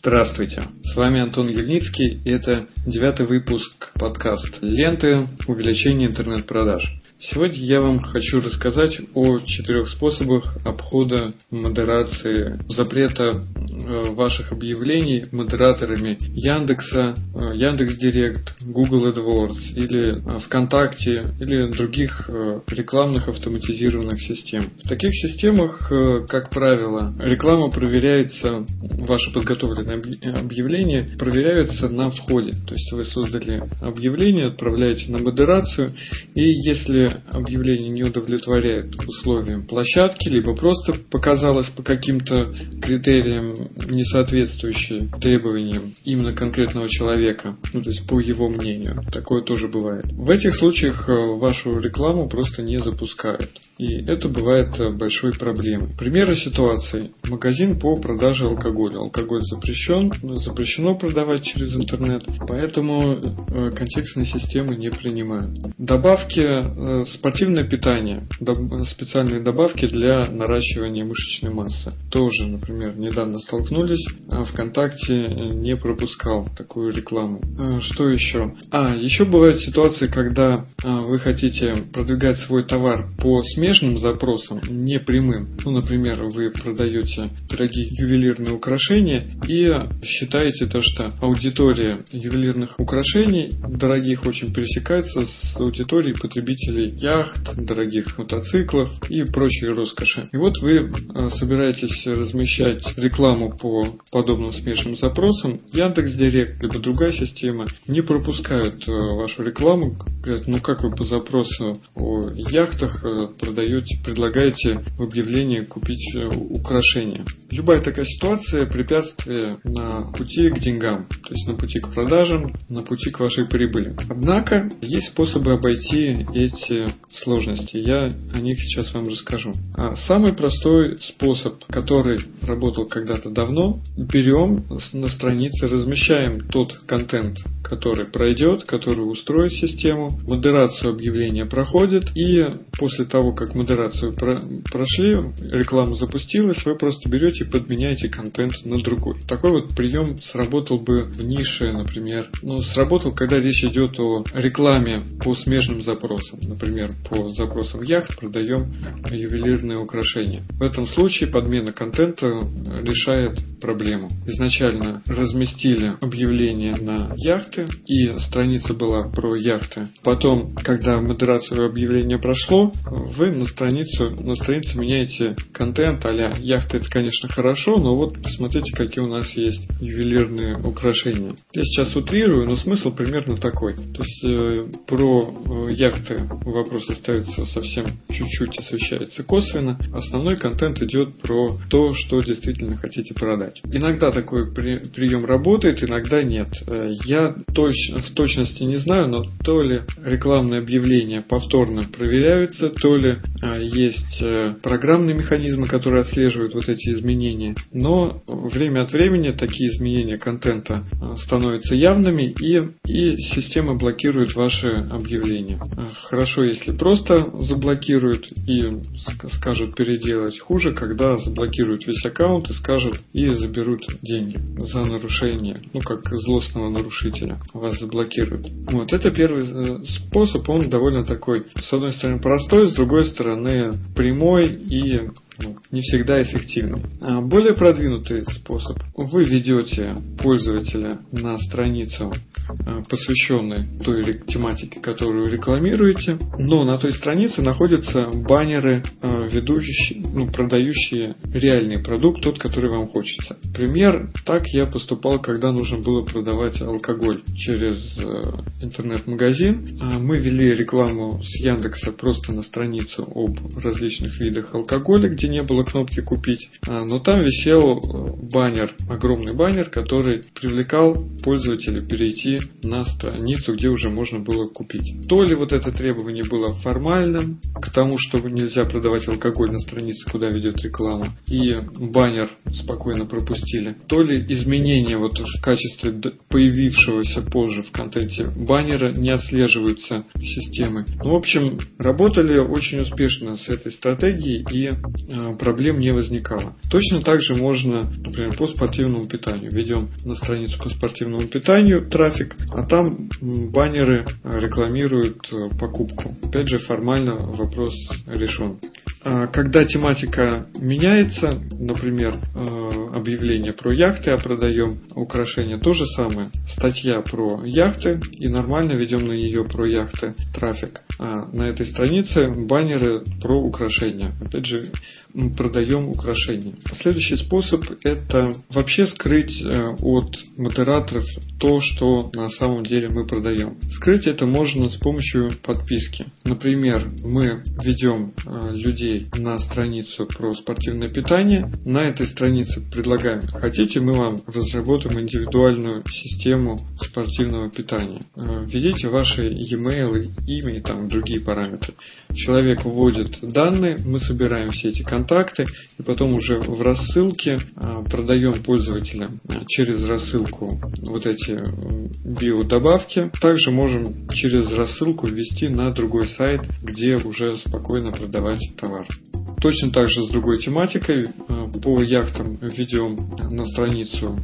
Здравствуйте, с вами Антон Ельницкий и это девятый выпуск подкаст «Ленты. Увеличение интернет-продаж». Сегодня я вам хочу рассказать о четырех способах обхода модерации запрета ваших объявлений модераторами Яндекса, э, Яндекс.Директ, Google AdWords или э, ВКонтакте или других рекламных автоматизированных систем. В таких системах, как правило, реклама проверяется, ваше подготовленное объявление проверяется на входе. То есть вы создали объявление, отправляете на модерацию и если объявление не удовлетворяет условиям площадки, либо просто показалось по каким-то критериям, не соответствующие требованиям именно конкретного человека, ну то есть по его мнению. Такое тоже бывает. В этих случаях э, вашу рекламу просто не запускают. И это бывает э, большой проблемой. Примеры ситуации. Магазин по продаже алкоголя. Алкоголь запрещен, запрещено продавать через интернет, поэтому э, контекстные системы не принимают. Добавки спортивное питание, специальные добавки для наращивания мышечной массы. Тоже, например, недавно столкнулись, а ВКонтакте не пропускал такую рекламу. А, что еще? А, еще бывают ситуации, когда а, вы хотите продвигать свой товар по смежным запросам, не прямым. Ну, например, вы продаете дорогие ювелирные украшения и считаете то, что аудитория ювелирных украшений дорогих очень пересекается с аудиторией потребителей яхт, дорогих мотоциклов и прочей роскоши. И вот вы э, собираетесь размещать рекламу по подобным смешанным запросам. Яндекс Директ, либо другая система не пропускают э, вашу рекламу. Говорят, ну как вы по запросу о яхтах э, продаете, предлагаете в объявлении купить украшения. Любая такая ситуация препятствие на пути к деньгам, то есть на пути к продажам, на пути к вашей прибыли. Однако есть способы обойти эти сложности. Я о них сейчас вам расскажу. А самый простой способ, который работал когда-то давно, берем на странице, размещаем тот контент, который пройдет, который устроит систему, модерацию объявления проходит, и после того, как модерацию про прошли, реклама запустилась, вы просто берете и подменяете контент на другой. Такой вот прием сработал бы в нише, например, ну, сработал, когда речь идет о рекламе по смежным запросам, например, по запросам яхт продаем ювелирные украшения. В этом случае подмена контента решает проблему. Изначально разместили объявление на яхты, и страница была про яхты. Потом, когда модерацию объявления прошло, вы на страницу, на странице меняете контент а яхты это, конечно, хорошо, но вот посмотрите, какие у нас есть ювелирные украшения. Я сейчас утрирую, но смысл примерно такой. То есть э, про э, яхты вопрос ставится совсем чуть-чуть, освещается косвенно. Основной контент идет про то, что действительно хотите продать. Иногда такой при, прием работает, иногда нет. Э, я точ, в точности не знаю, но то ли рекламные объявления повторно проверяются, то ли а, есть э, программные механизмы, которые отслеживают вот эти изменения. Но время от времени такие изменения контента а, становятся явными и, и система блокирует ваши объявления. Хорошо, если просто заблокируют и скажут переделать. Хуже, когда заблокируют весь аккаунт и скажут и заберут деньги за нарушение. Ну, как злостного нарушителя вас заблокируют. Вот, это первый э, способ, он довольно такой, с одной стороны простой, с другой стороны прямой и ну, не всегда эффективный. А более продвинутый способ. Вы ведете пользователя на страницу, а, посвященной той тематике, которую рекламируете, но на той странице находятся баннеры, а, ведущие, ну, продающие реальный продукт, тот, который вам хочется. Пример, так я поступал, когда нужно было продавать алкоголь через интернет-магазин. Мы вели рекламу с Яндекса просто на страницу об различных видах алкоголя, где не было кнопки «Купить», а, но там висел э, баннер, огромный баннер, который привлекал пользователя перейти на страницу, где уже можно было купить. То ли вот это требование было формальным, к тому, что нельзя продавать алкоголь на странице, куда ведет реклама, и баннер спокойно пропустили, то ли изменения вот в качестве появившегося позже в контенте баннера не отслеживаются системой. Ну, в общем, работали очень успешно с этой стратегией и э, проблем не возникало. Точно так же можно, например, по спортивному питанию. Ведем на страницу по спортивному питанию трафик, а там баннеры рекламируют покупку. Опять же, формально вопрос решен. А, когда тематика меняется, например, а, объявление про яхты, а продаем украшения, то же самое. Статья про яхты и нормально ведем на нее про яхты трафик. А на этой странице баннеры про украшения. Опять же, продаем украшения. Следующий способ это вообще скрыть э, от модераторов то, что на самом деле мы продаем. Скрыть это можно с помощью подписки. Например, мы ведем э, людей на страницу про спортивное питание. На этой странице предлагаем, хотите, мы вам разработаем индивидуальную систему спортивного питания. Э, введите ваши e-mail, имя и там другие параметры. Человек вводит данные, мы собираем все эти контакты и потом уже в рассылке э, продаем пользователям через рассылку вот эти биодобавки. Также можем через рассылку ввести на другой сайт, где уже спокойно продавать товар. Точно так же с другой тематикой. По яхтам ведем на страницу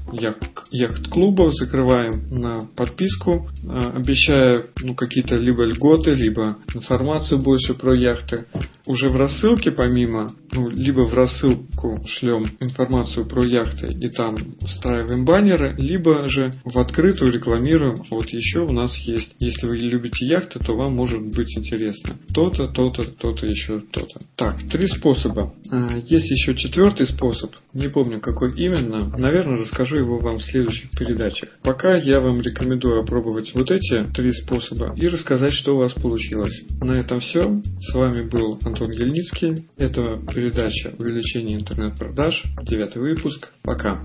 яхт-клуба, закрываем на подписку, э, обещая ну, какие-то либо льготы, либо информацию больше про яхты. Уже в рассылке помимо, ну, либо в рассылку шлем информацию про яхты и там встраиваем баннеры, либо же в открытую рекламируем. Вот еще у нас есть, если вы любите яхты, то вам может быть интересно. То-то, то-то, то-то, еще то-то. Так, три способа. А, есть еще четвертый способ, не помню какой именно. Наверное, расскажу его вам в следующих передачах. Пока я вам рекомендую опробовать вот эти три способа и рассказать, что у вас получилось. На этом все. С вами был Антон Гельницкий. Это передача «Увеличение интернет-продаж». Девятый выпуск. Пока.